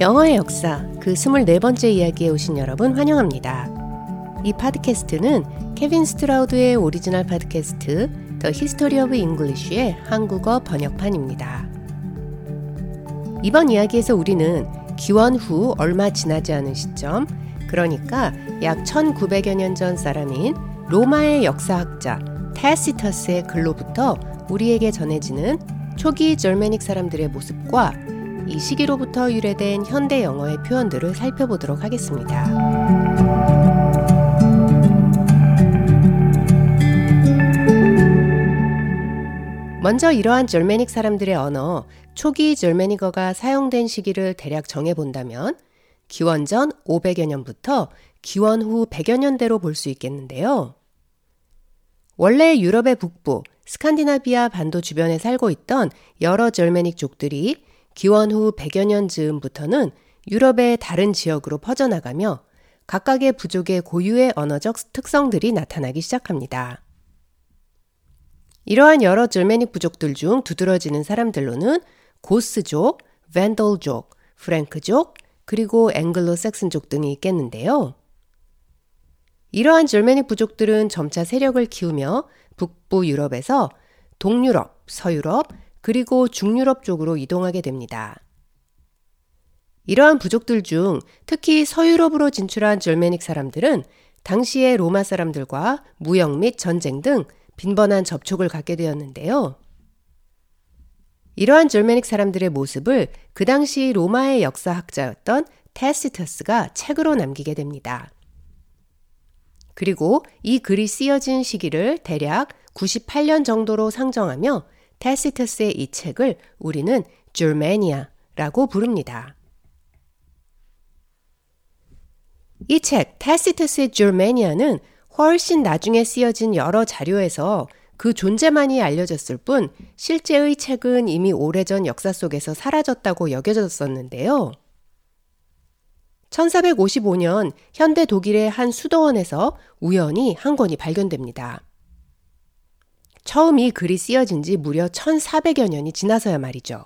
영어의 역사 그 24번째 이야기에 오신 여러분 환영합니다. 이 팟캐스트는 케빈 스트라우드의 오리지널 팟캐스트 The History of English의 한국어 번역판입니다. 이번 이야기에서 우리는 기원 후 얼마 지나지 않은 시점, 그러니까 약 1900여 년 전 사람인 로마의 역사학자 Tacitus의 글로부터 우리에게 전해지는 초기 절메닉 사람들의 모습과 이 시기로부터 유래된 현대 영어의 표현들을 살펴보도록 하겠습니다. 먼저 이러한 절메닉 사람들의 언어, 초기 절메닉어가 사용된 시기를 대략 정해본다면 기원전 500여 년부터 기원 후 100여 년대로 볼 수 있겠는데요. 원래 유럽의 북부, 스칸디나비아 반도 주변에 살고 있던 여러 절메닉 족들이 기원 후 100여 년 즈음부터는 유럽의 다른 지역으로 퍼져나가며 각각의 부족의 고유의 언어적 특성들이 나타나기 시작합니다. 이러한 여러 절메닉 부족들 중 두드러지는 사람들로는 고스족, 벤돌족, 프랭크족, 그리고 앵글로 섹슨족 등이 있겠는데요. 이러한 절메닉 부족들은 점차 세력을 키우며 북부 유럽에서 동유럽, 서유럽, 그리고 중유럽 쪽으로 이동하게 됩니다. 이러한 부족들 중 특히 서유럽으로 진출한 절메닉 사람들은 당시의 로마 사람들과 무역 및 전쟁 등 빈번한 접촉을 갖게 되었는데요. 이러한 절메닉 사람들의 모습을 그 당시 로마의 역사학자였던 테시터스가 책으로 남기게 됩니다. 그리고 이 글이 쓰여진 시기를 대략 98년 정도로 상정하며 테시터스의 이 책을 우리는 줄메니아라고 부릅니다. 이 책, 테시터스의 줄메니아는 훨씬 나중에 쓰여진 여러 자료에서 그 존재만이 알려졌을 뿐 실제의 책은 이미 오래전 역사 속에서 사라졌다고 여겨졌었는데요. 1455년 현대 독일의 한 수도원에서 우연히 한 권이 발견됩니다. 처음 이 글이 쓰여진 지 무려 1400여 년이 지나서야 말이죠.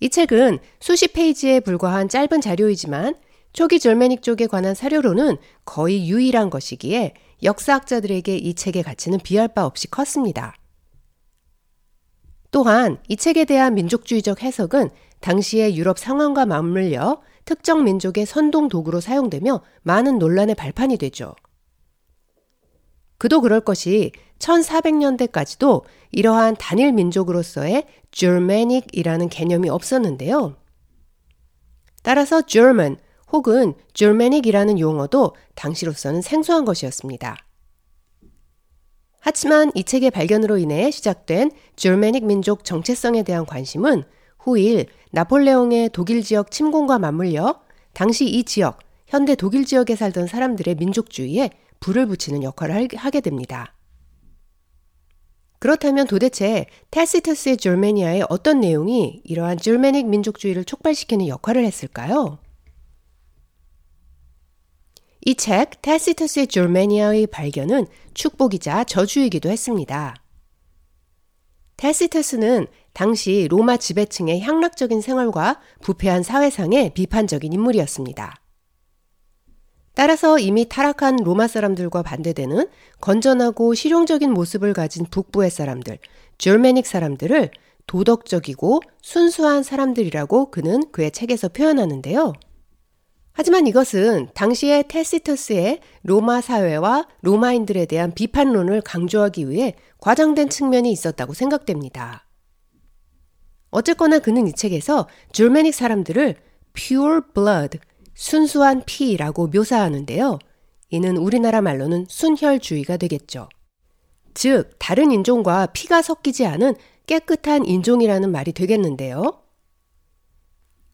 이 책은 수십 페이지에 불과한 짧은 자료이지만 초기 절메닉 쪽에 관한 사료로는 거의 유일한 것이기에 역사학자들에게 이 책의 가치는 비할 바 없이 컸습니다. 또한 이 책에 대한 민족주의적 해석은 당시의 유럽 상황과 맞물려 특정 민족의 선동 도구로 사용되며 많은 논란의 발판이 되죠. 그도 그럴 것이 1400년대까지도 이러한 단일 민족으로서의 Germanic이라는 개념이 없었는데요. 따라서 German 혹은 Germanic이라는 용어도 당시로서는 생소한 것이었습니다. 하지만 이 책의 발견으로 인해 시작된 Germanic 민족 정체성에 대한 관심은 후일 나폴레옹의 독일 지역 침공과 맞물려 당시 이 지역, 현대 독일 지역에 살던 사람들의 민족주의에 불을 붙이는 역할을 하게 됩니다. 그렇다면 도대체 테시터스의 줄메니아의 어떤 내용이 이러한 줄메닉 민족주의를 촉발시키는 역할을 했을까요? 이 책 테시터스의 줄메니아의 발견은 축복이자 저주이기도 했습니다. 테시터스는 당시 로마 지배층의 향락적인 생활과 부패한 사회상의 비판적인 인물이었습니다. 따라서 이미 타락한 로마 사람들과 반대되는 건전하고 실용적인 모습을 가진 북부의 사람들, 줄메닉 사람들을 도덕적이고 순수한 사람들이라고 그는 그의 책에서 표현하는데요. 하지만 이것은 당시의 테시터스의 로마 사회와 로마인들에 대한 비판론을 강조하기 위해 과장된 측면이 있었다고 생각됩니다. 어쨌거나 그는 이 책에서 줄메닉 사람들을 pure blood, 순수한 피라고 묘사하는데요. 이는 우리나라 말로는 순혈주의가 되겠죠. 즉, 다른 인종과 피가 섞이지 않은 깨끗한 인종이라는 말이 되겠는데요.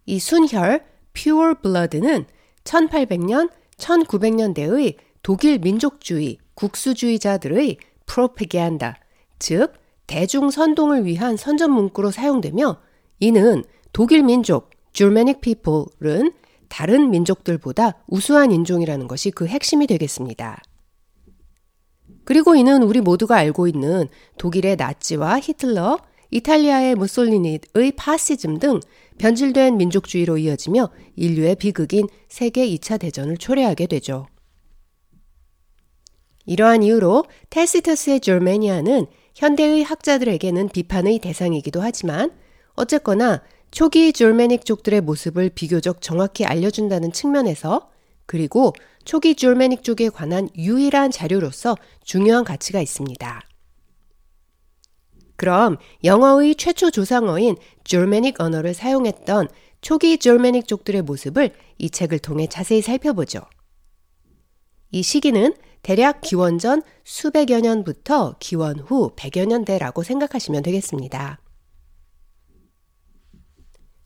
이 순혈, pure blood는 1800년, 1900년대의 독일 민족주의, 국수주의자들의 프로페게안다, 즉 대중 선동을 위한 선전 문구로 사용되며 이는 독일 민족, Germanic people은 다른 민족들보다 우수한 인종이라는 것이 그 핵심이 되겠습니다. 그리고 이는 우리 모두가 알고 있는 독일의 나치와 히틀러, 이탈리아의 무솔리니의 파시즘 등 변질된 민족주의로 이어지며 인류의 비극인 세계 2차 대전을 초래하게 되죠. 이러한 이유로 테시터스의 졸메니아는 현대의 학자들에게는 비판의 대상이기도 하지만 어쨌거나 초기 졸메닉족들의 모습을 비교적 정확히 알려준다는 측면에서 그리고 초기 졸메닉족에 관한 유일한 자료로서 중요한 가치가 있습니다. 그럼 영어의 최초 조상어인 졸메닉 언어를 사용했던 초기 졸메닉족들의 모습을 이 책을 통해 자세히 살펴보죠. 이 시기는 대략 기원전 수백여 년부터 기원 후 백여 년대라고 생각하시면 되겠습니다.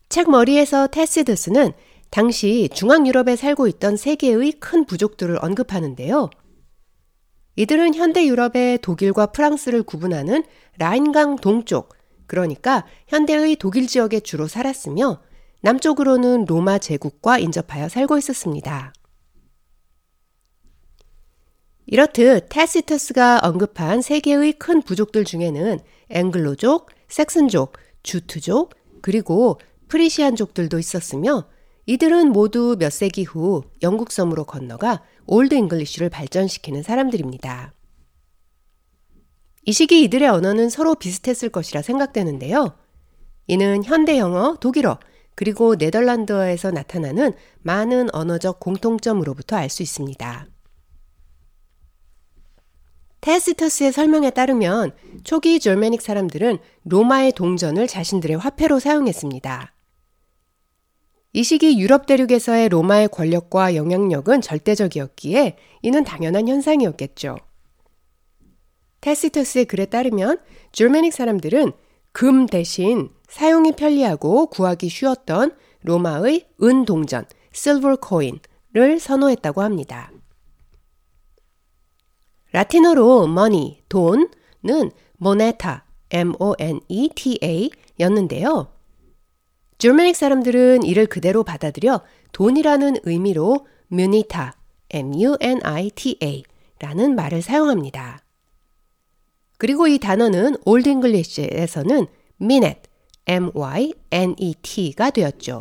책 머리에서 테시드스는 당시 중앙 유럽에 살고 있던 세 개의 큰 부족들을 언급하는데요. 이들은 현대 유럽의 독일과 프랑스를 구분하는 라인강 동쪽, 그러니까 현대의 독일 지역에 주로 살았으며 남쪽으로는 로마 제국과 인접하여 살고 있었습니다. 이렇듯 Tacitus가 언급한 세 개의 큰 부족들 중에는 앵글로족, 색슨족, 주트족, 그리고 프리시안족들도 있었으며 이들은 모두 몇 세기 후 영국 섬으로 건너가 Old English를 발전시키는 사람들입니다. 이 시기 이들의 언어는 서로 비슷했을 것이라 생각되는데요. 이는 현대 영어, 독일어, 그리고 네덜란드어에서 나타나는 많은 언어적 공통점으로부터 알 수 있습니다. 테시터스의 설명에 따르면 초기 졸메닉 사람들은 로마의 동전을 자신들의 화폐로 사용했습니다. 이 시기 유럽 대륙에서의 로마의 권력과 영향력은 절대적이었기에 이는 당연한 현상이었겠죠. 테시터스의 글에 따르면 줄메닉 사람들은 금 대신 사용이 편리하고 구하기 쉬웠던 로마의 은 동전, silver coin을 선호했다고 합니다. 라틴어로 money, 돈은 moneta, m-o-n-e-t-a 였는데요. 줄메닉 사람들은 이를 그대로 받아들여 돈이라는 의미로 munita, m-u-n-i-t-a 라는 말을 사용합니다. 그리고 이 단어는 Old English에서는 mynet, m-y-n-e-t가 되었죠.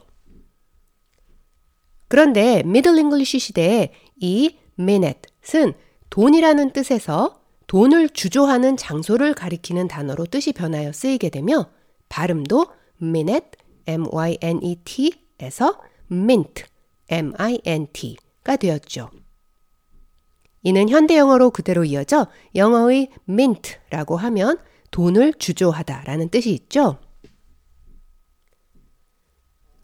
그런데 Middle English 시대에 이 mynet은 돈이라는 뜻에서 돈을 주조하는 장소를 가리키는 단어로 뜻이 변하여 쓰이게 되며 발음도 mynet, m-y-n-e-t에서 mint, m-i-n-t가 되었죠. 이는 현대 영어로 그대로 이어져 영어의 mint라고 하면 돈을 주조하다 라는 뜻이 있죠.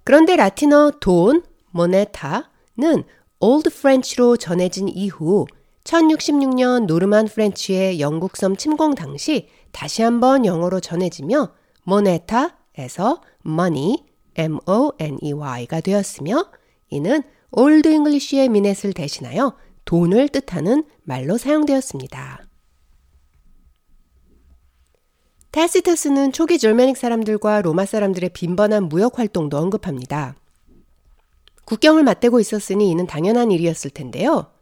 그런데 라틴어 돈, moneta는 Old French로 전해진 이후 1066년 Norman French의 영국섬 침공 당시 다시 한번 영어로 전해지며 moneta에서 money, m-o-n-e-y가 되었으며 이는 Old English의 mynet을 대신하여 돈을 뜻하는 말로 사용되었습니다. Tacitus는 초기 Germanic 사람들과 로마 사람들의 빈번한 무역 활동도 언급합니다. 국경을 맞대고 있었으니 이는 당연한 일이었을 텐데요.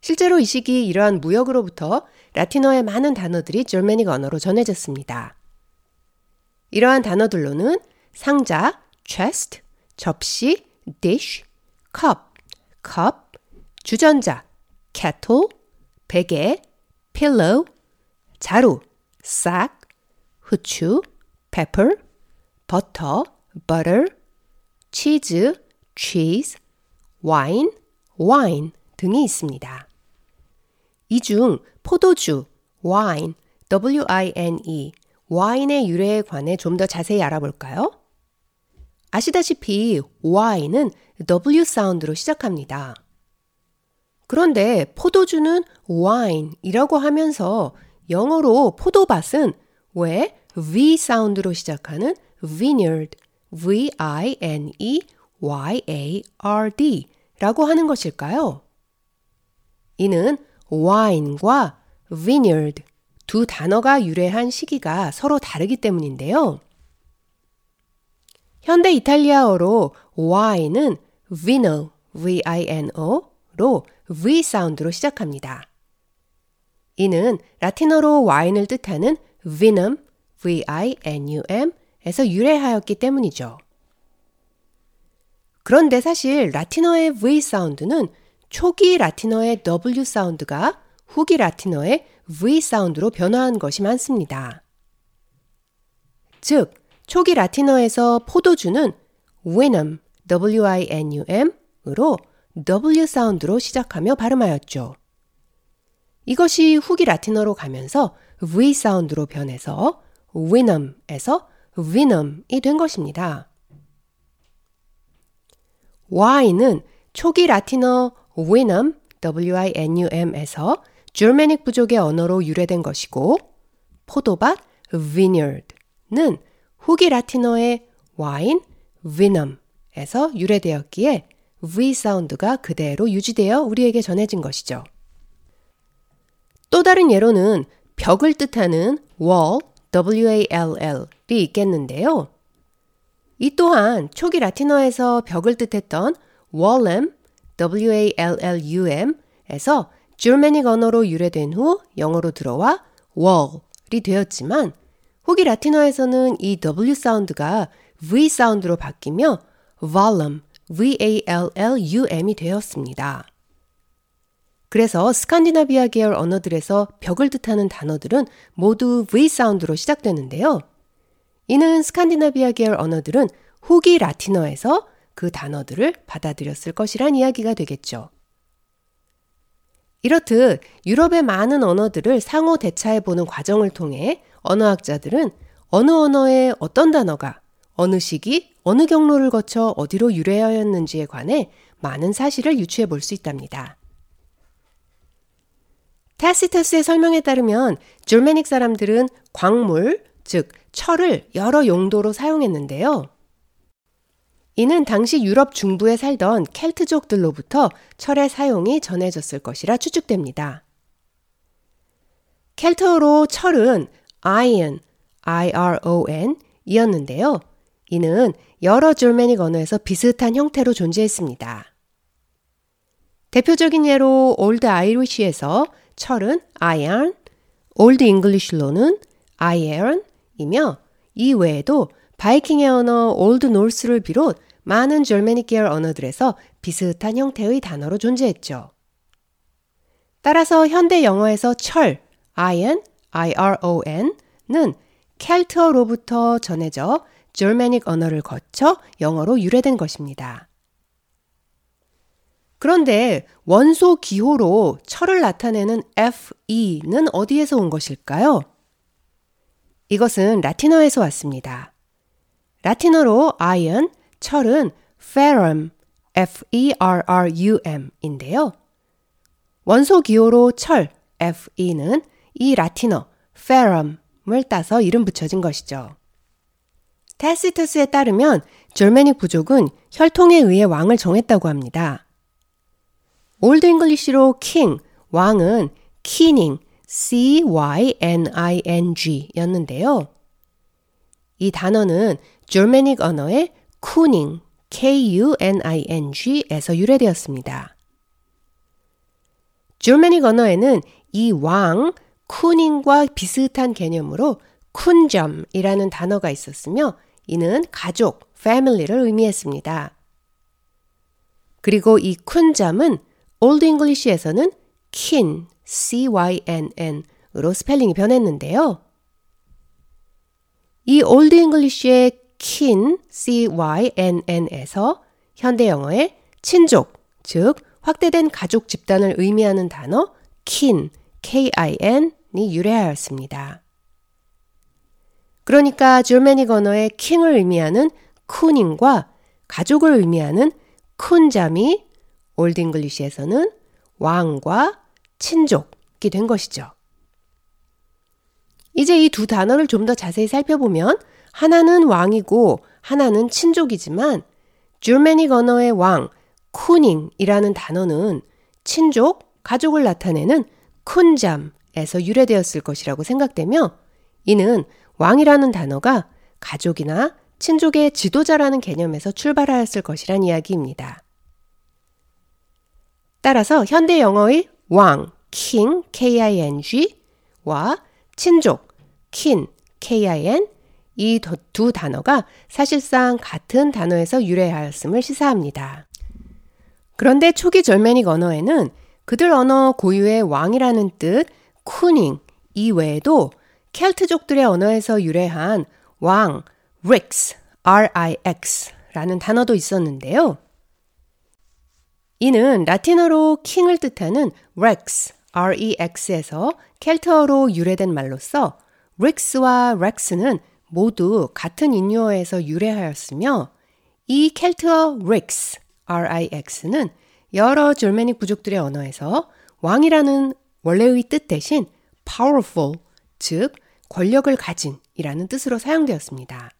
실제로 이 시기 이러한 무역으로부터 라틴어의 많은 단어들이 졸메닉 언어로 전해졌습니다. 이러한 단어들로는 상자, chest, 접시, dish, cup, cup, 주전자, kettle, 베개, pillow, 자루, sack, 후추, pepper, 버터, butter, 치즈, cheese, wine, wine 등이 있습니다. 이 중 포도주, wine, w-i-n-e, 와인의 유래에 관해 좀 더 자세히 알아볼까요? 아시다시피 Y는 W 사운드로 시작합니다. 그런데 포도주는 wine이라고 하면서 영어로 포도밭은 왜 V 사운드로 시작하는 vineyard, V-I-N-E-Y-A-R-D 라고 하는 것일까요? 이는 wine과 vineyard 두 단어가 유래한 시기가 서로 다르기 때문인데요. 현대 이탈리아어로 Y는 vino, v-i-n-o로 V 사운드로 시작합니다. 이는 라틴어로 와인을 뜻하는 vinum, v-i-n-u-m 에서 유래하였기 때문이죠. 그런데 사실 라틴어의 V 사운드는 초기 라틴어의 W 사운드가 후기 라틴어의 V 사운드로 변화한 것이 많습니다. 즉, 초기 라틴어에서 포도주는 winum, w-i-n-u-m으로 W 사운드로 시작하며 발음하였죠. 이것이 후기 라틴어로 가면서 V 사운드로 변해서 winum에서 vinum이 된 것입니다. Y는 초기 라틴어 winum, w-i-n-u-m에서 줄메닉 부족의 언어로 유래된 것이고 포도밭 vineyard는 후기 라틴어의 와인 vinum에서 유래되었기에 V 사운드가 그대로 유지되어 우리에게 전해진 것이죠. 또 다른 예로는 벽을 뜻하는 wall, w-a-l-l이 있겠는데요. 이 또한 초기 라틴어에서 벽을 뜻했던 wallum, w-a-l-l-u-m에서 줄메닉 언어로 유래된 후 영어로 들어와 wall이 되었지만 후기 라틴어에서는 이 w 사운드가 v 사운드로 바뀌며 volume, v-a-l-l-u-m이 되었습니다. 그래서 스칸디나비아 계열 언어들에서 벽을 뜻하는 단어들은 모두 V 사운드로 시작되는데요. 이는 스칸디나비아 계열 언어들은 후기 라틴어에서 그 단어들을 받아들였을 것이란 이야기가 되겠죠. 이렇듯 유럽의 많은 언어들을 상호 대차해 보는 과정을 통해 언어학자들은 어느 언어의 어떤 단어가 어느 시기, 어느 경로를 거쳐 어디로 유래하였는지에 관해 많은 사실을 유추해 볼 수 있답니다. 타시터스의 설명에 따르면 줄메닉 사람들은 광물, 즉 철을 여러 용도로 사용했는데요. 이는 당시 유럽 중부에 살던 켈트족들로부터 철의 사용이 전해졌을 것이라 추측됩니다. 켈트어로 철은 iron, I-R-O-N 이었는데요. 이는 여러 Germanic 언어에서 비슷한 형태로 존재했습니다. 대표적인 예로 Old Irish에서 철은 iron, Old English로는 iron이며 이 외에도 바이킹의 언어 Old Norse를 비롯 많은 Germanic 계열 언어들에서 비슷한 형태의 단어로 존재했죠. 따라서 현대 영어에서 철, iron, iron은 켈트어로부터 전해져 절메닉 언어를 거쳐 영어로 유래된 것입니다. 그런데 원소 기호로 철을 나타내는 Fe는 어디에서 온 것일까요? 이것은 라틴어에서 왔습니다. 라틴어로 iron, 철은 ferrum, F-E-R-R-U-M인데요. 원소 기호로 철, Fe는 이 라틴어 ferrum을 따서 이름 붙여진 것이죠. Tacitus에 따르면 Germanic 부족은 혈통에 의해 왕을 정했다고 합니다. Old English로 king, 왕은 cyning, c-y-n-i-n-g 였는데요. 이 단어는 Germanic 언어의 kuning, k-u-n-i-n-g에서 유래되었습니다. Germanic 언어에는 이 왕, kuning과 비슷한 개념으로 kunjam이라는 단어가 있었으며 이는 가족, family를 의미했습니다. 그리고 이 쿤점은 올드 잉글리시에서는 kin, c-y-n-n으로 spelling이 변했는데요. 이 올드 잉글리시의 kin, c-y-n-n에서 현대 영어의 친족, 즉 확대된 가족 집단을 의미하는 단어 kin, k-i-n이 유래하였습니다. 그러니까 Germanic 언어의 king을 의미하는 kuning과 가족을 의미하는 kunjam이 Old English에서는 왕과 친족이 된 것이죠. 이제 이 두 단어를 좀 더 자세히 살펴보면 하나는 왕이고 하나는 친족이지만 줄메닉 언어의 왕, 쿠닝이라는 단어는 친족, 가족을 나타내는 쿤잠에서 유래되었을 것이라고 생각되며 이는 왕이라는 단어가 가족이나 친족의 지도자라는 개념에서 출발하였을 것이란 이야기입니다. 따라서 현대 영어의 왕, king, k-i-n-g와 친족, kin, k-i-n 이 두 단어가 사실상 같은 단어에서 유래하였음을 시사합니다. 그런데 초기 절메닉 언어에는 그들 언어 고유의 왕이라는 뜻, 쿠닝 이 외에도 켈트족들의 언어에서 유래한 왕, rix, r-i-x라는 단어도 있었는데요. 이는 라틴어로 킹을 뜻하는 rex, r-e-x에서 켈트어로 유래된 말로서 rix와 rex는 모두 같은 인유어에서 유래하였으며 이 켈트어 rix, rix는 여러 졸메닉 부족들의 언어에서 왕이라는 원래의 뜻 대신 powerful, 즉 권력을 가진 이라는 뜻으로 사용되었습니다.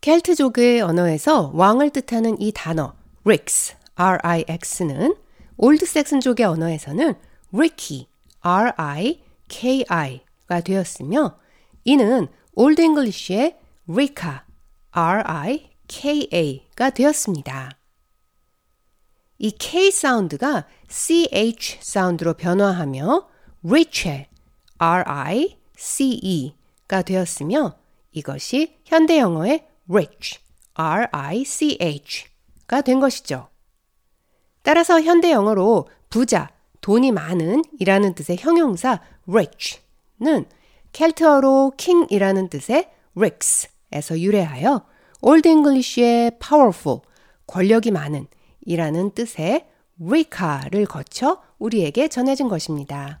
켈트족의 언어에서 왕을 뜻하는 이 단어 rix, rix는 Old Saxon족의 언어에서는 riki, r-i-k-i가 되었으며 이는 Old English의 rica, r-i-k-a가 되었습니다. 이 K sound가 CH sound로 변화하며 riche, R-I-C-E가 되었으며 이것이 현대 영어의 rich, R-I-C-H가 된 것이죠. 따라서 현대 영어로 부자, 돈이 많은 이라는 뜻의 형용사 rich는 켈트어로 king이라는 뜻의 rix에서 유래하여 Old English의 powerful, 권력이 많은 이라는 뜻의 rica를 거쳐 우리에게 전해진 것입니다.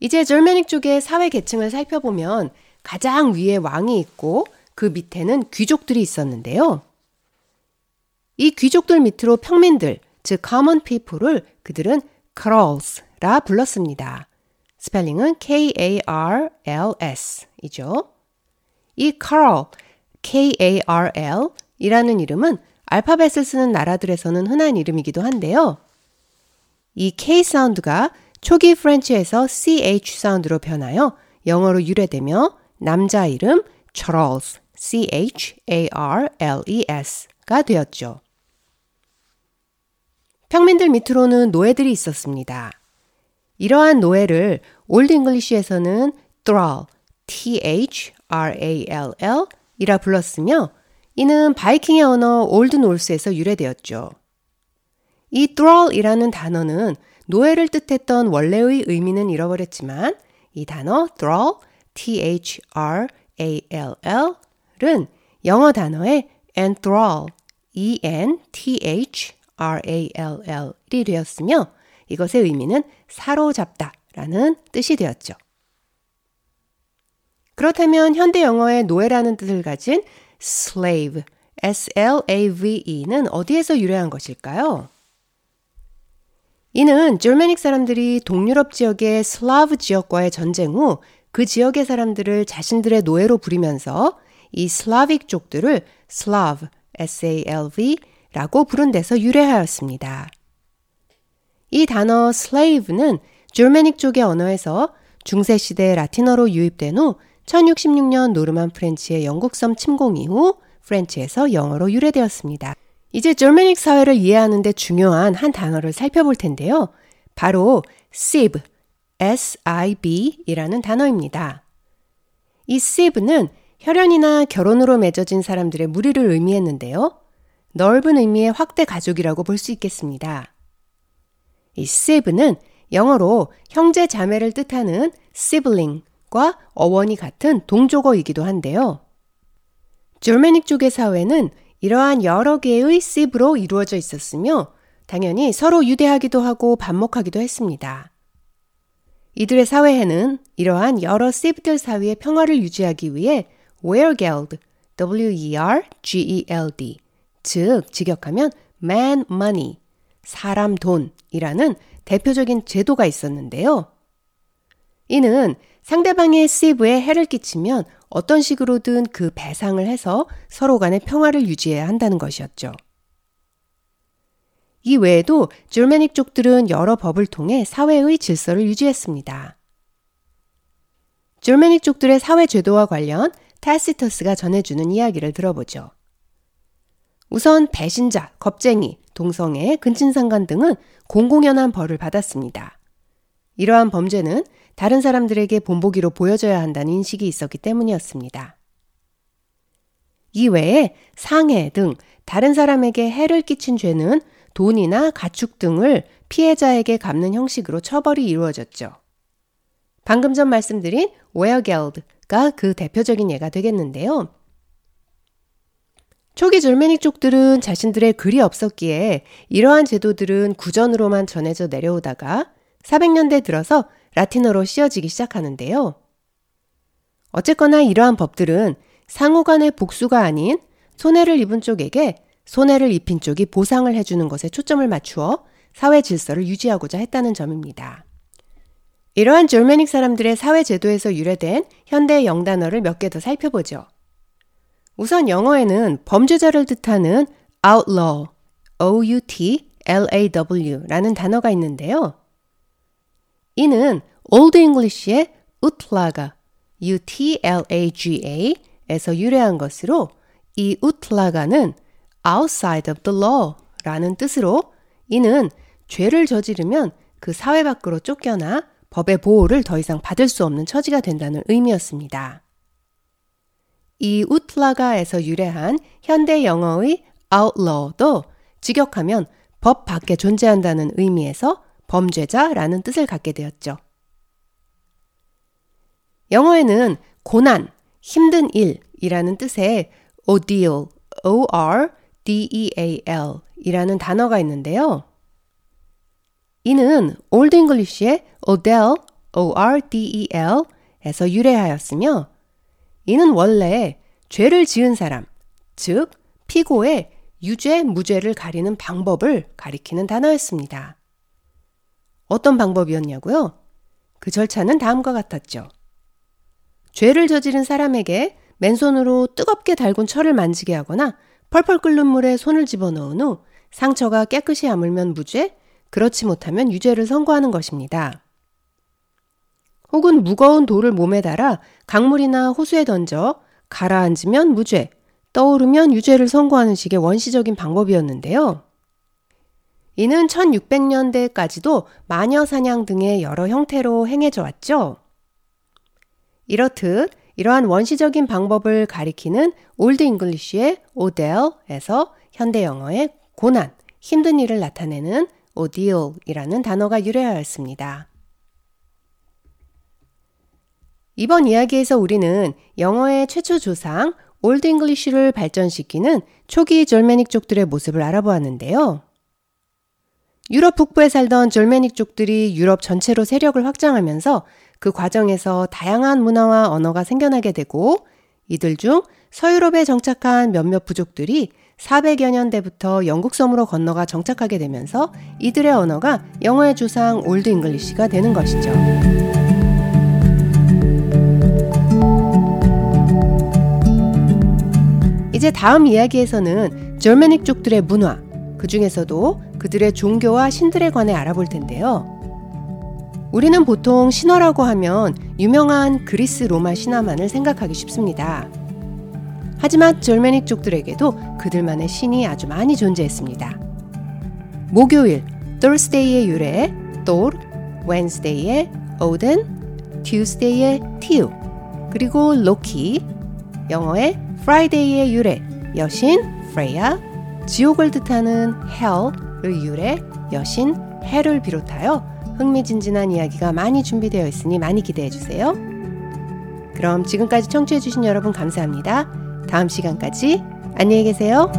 이제 절메닉 쪽의 사회 계층을 살펴보면 가장 위에 왕이 있고 그 밑에는 귀족들이 있었는데요. 이 귀족들 밑으로 평민들, 즉 common people을 그들은 Karls라 불렀습니다. 스펠링은 K-A-R-L-S 이죠. 이 Karl, K-A-R-L 이라는 이름은 알파벳을 쓰는 나라들에서는 흔한 이름이기도 한데요. 이 K 사운드가 초기 프렌치에서 CH 사운드로 변하여 영어로 유래되며 남자 이름 Charles, C-H-A-R-L-E-S가 되었죠. 평민들 밑으로는 노예들이 있었습니다. 이러한 노예를 Old English에서는 thrall, T-H-R-A-L-L 이라 불렀으며 이는 바이킹의 언어 Old Norse에서 유래되었죠. 이 thrall이라는 단어는 노예를 뜻했던 원래의 의미는 잃어버렸지만 이 단어 thrall, t-h-r-a-l-l은 영어 단어의 enthrall, e-n-t-h-r-a-l-l이 되었으며 이것의 의미는 사로잡다 라는 뜻이 되었죠. 그렇다면 현대 영어의 노예라는 뜻을 가진 slave, s-l-a-v-e는 어디에서 유래한 것일까요? 이는 Germanic 사람들이 동유럽 지역의 슬라브 지역과의 전쟁 후 그 지역의 사람들을 자신들의 노예로 부리면서 이 Slavic 족들을 Slav, S-A-L-V 라고 부른 데서 유래하였습니다. 이 단어 slave는 Germanic 쪽의 언어에서 중세시대 라틴어로 유입된 후 1066년 Norman French의 영국섬 침공 이후 French에서 영어로 유래되었습니다. 이제 Germanic 사회를 이해하는 데 중요한 한 단어를 살펴볼 텐데요. 바로 sib, s-i-b 이라는 단어입니다. 이 sib는 혈연이나 결혼으로 맺어진 사람들의 무리를 의미했는데요. 넓은 의미의 확대 가족이라고 볼 수 있겠습니다. 이 sib는 영어로 형제 자매를 뜻하는 sibling과 어원이 같은 동족어이기도 한데요. 졸메닉 쪽의 사회는 이러한 여러 개의 씹으로 이루어져 있었으며 당연히 서로 유대하기도 하고 반목하기도 했습니다. 이들의 사회에는 이러한 여러 씹들 사이의 평화를 유지하기 위해 Wergeld, W-E-R-G-E-L-D, 즉 직역하면 man money, 사람 돈이라는 대표적인 제도가 있었는데요. 이는 상대방의 시브에 해를 끼치면 어떤 식으로든 그 배상을 해서 서로 간의 평화를 유지해야 한다는 것이었죠. 이 외에도 줄메닉 족들은 여러 법을 통해 사회의 질서를 유지했습니다. 줄메닉 족들의 사회 제도와 관련 타시터스가 전해주는 이야기를 들어보죠. 우선 배신자, 겁쟁이, 동성애, 근친상간 등은 공공연한 벌을 받았습니다. 이러한 범죄는 다른 사람들에게 본보기로 보여져야 한다는 인식이 있었기 때문이었습니다. 이외에 상해 등 다른 사람에게 해를 끼친 죄는 돈이나 가축 등을 피해자에게 갚는 형식으로 처벌이 이루어졌죠. 방금 전 말씀드린 웨어겔드가 그 대표적인 예가 되겠는데요. 초기 절메닉족들은 자신들의 글이 없었기에 이러한 제도들은 구전으로만 전해져 내려오다가 400년대 들어서 라틴어로 씌어지기 시작하는데요. 어쨌거나 이러한 법들은 상호 간의 복수가 아닌 손해를 입은 쪽에게 손해를 입힌 쪽이 보상을 해주는 것에 초점을 맞추어 사회 질서를 유지하고자 했다는 점입니다. 이러한 졸메닉 사람들의 사회 제도에서 유래된 현대 영단어를 몇 개 더 살펴보죠. 우선 영어에는 범죄자를 뜻하는 outlaw, O-U-T-L-A-W 라는 단어가 있는데요. 이는 Old English의 utlaga, U-T-L-A-G-A 에서 유래한 것으로 이 utlaga는 outside of the law 라는 뜻으로 이는 죄를 저지르면 그 사회 밖으로 쫓겨나 법의 보호를 더 이상 받을 수 없는 처지가 된다는 의미였습니다. 이 utlaga에서 유래한 현대 영어의 outlaw도 직역하면 법 밖에 존재한다는 의미에서 범죄자라는 뜻을 갖게 되었죠. 영어에는 고난, 힘든 일이라는 뜻의 ordeal, O-R-D-E-A-L 이라는 단어가 있는데요. 이는 Old English의 ordel, O-R-D-E-L 에서 유래하였으며 이는 원래 죄를 지은 사람, 즉 피고의 유죄, 무죄를 가리는 방법을 가리키는 단어였습니다. 어떤 방법이었냐고요? 그 절차는 다음과 같았죠. 죄를 저지른 사람에게 맨손으로 뜨겁게 달군 철을 만지게 하거나 펄펄 끓는 물에 손을 집어넣은 후 상처가 깨끗이 아물면 무죄, 그렇지 못하면 유죄를 선고하는 것입니다. 혹은 무거운 돌을 몸에 달아 강물이나 호수에 던져 가라앉으면 무죄, 떠오르면 유죄를 선고하는 식의 원시적인 방법이었는데요. 이는 1600년대까지도 마녀 사냥 등의 여러 형태로 행해져 왔죠. 이렇듯 이러한 원시적인 방법을 가리키는 Old English의 ordel에서 현대 영어의 고난, 힘든 일을 나타내는 ordeal이라는 단어가 유래하였습니다. 이번 이야기에서 우리는 영어의 최초 조상 Old English를 발전시키는 초기 Germanic족들의 모습을 알아보았는데요. 유럽 북부에 살던 Germanic족들이 유럽 전체로 세력을 확장하면서 그 과정에서 다양한 문화와 언어가 생겨나게 되고 이들 중 서유럽에 정착한 몇몇 부족들이 400여 년대부터 영국 섬으로 건너가 정착하게 되면서 이들의 언어가 영어의 조상 Old English가 되는 것이죠. 이제 다음 이야기에서는 Germanic 족들의 문화, 그 중에서도 그들의 종교와 신들에 관해 알아볼 텐데요. 우리는 보통 신화라고 하면 유명한 그리스 로마 신화만을 생각하기 쉽습니다. 하지만 절메닉 족들에게도 그들만의 신이 아주 많이 존재했습니다. 목요일, Thursday의 유래, Thor, Wednesday의 Odin, Tuesday의 Tiw, 그리고 로키, 영어의 Friday의 유래, 여신 Freya, 지옥을 뜻하는 Hell의 유래, 여신 헬을 비롯하여 흥미진진한 이야기가 많이 준비되어 있으니 많이 기대해 주세요. 그럼 지금까지 청취해 주신 여러분 감사합니다. 다음 시간까지 안녕히 계세요.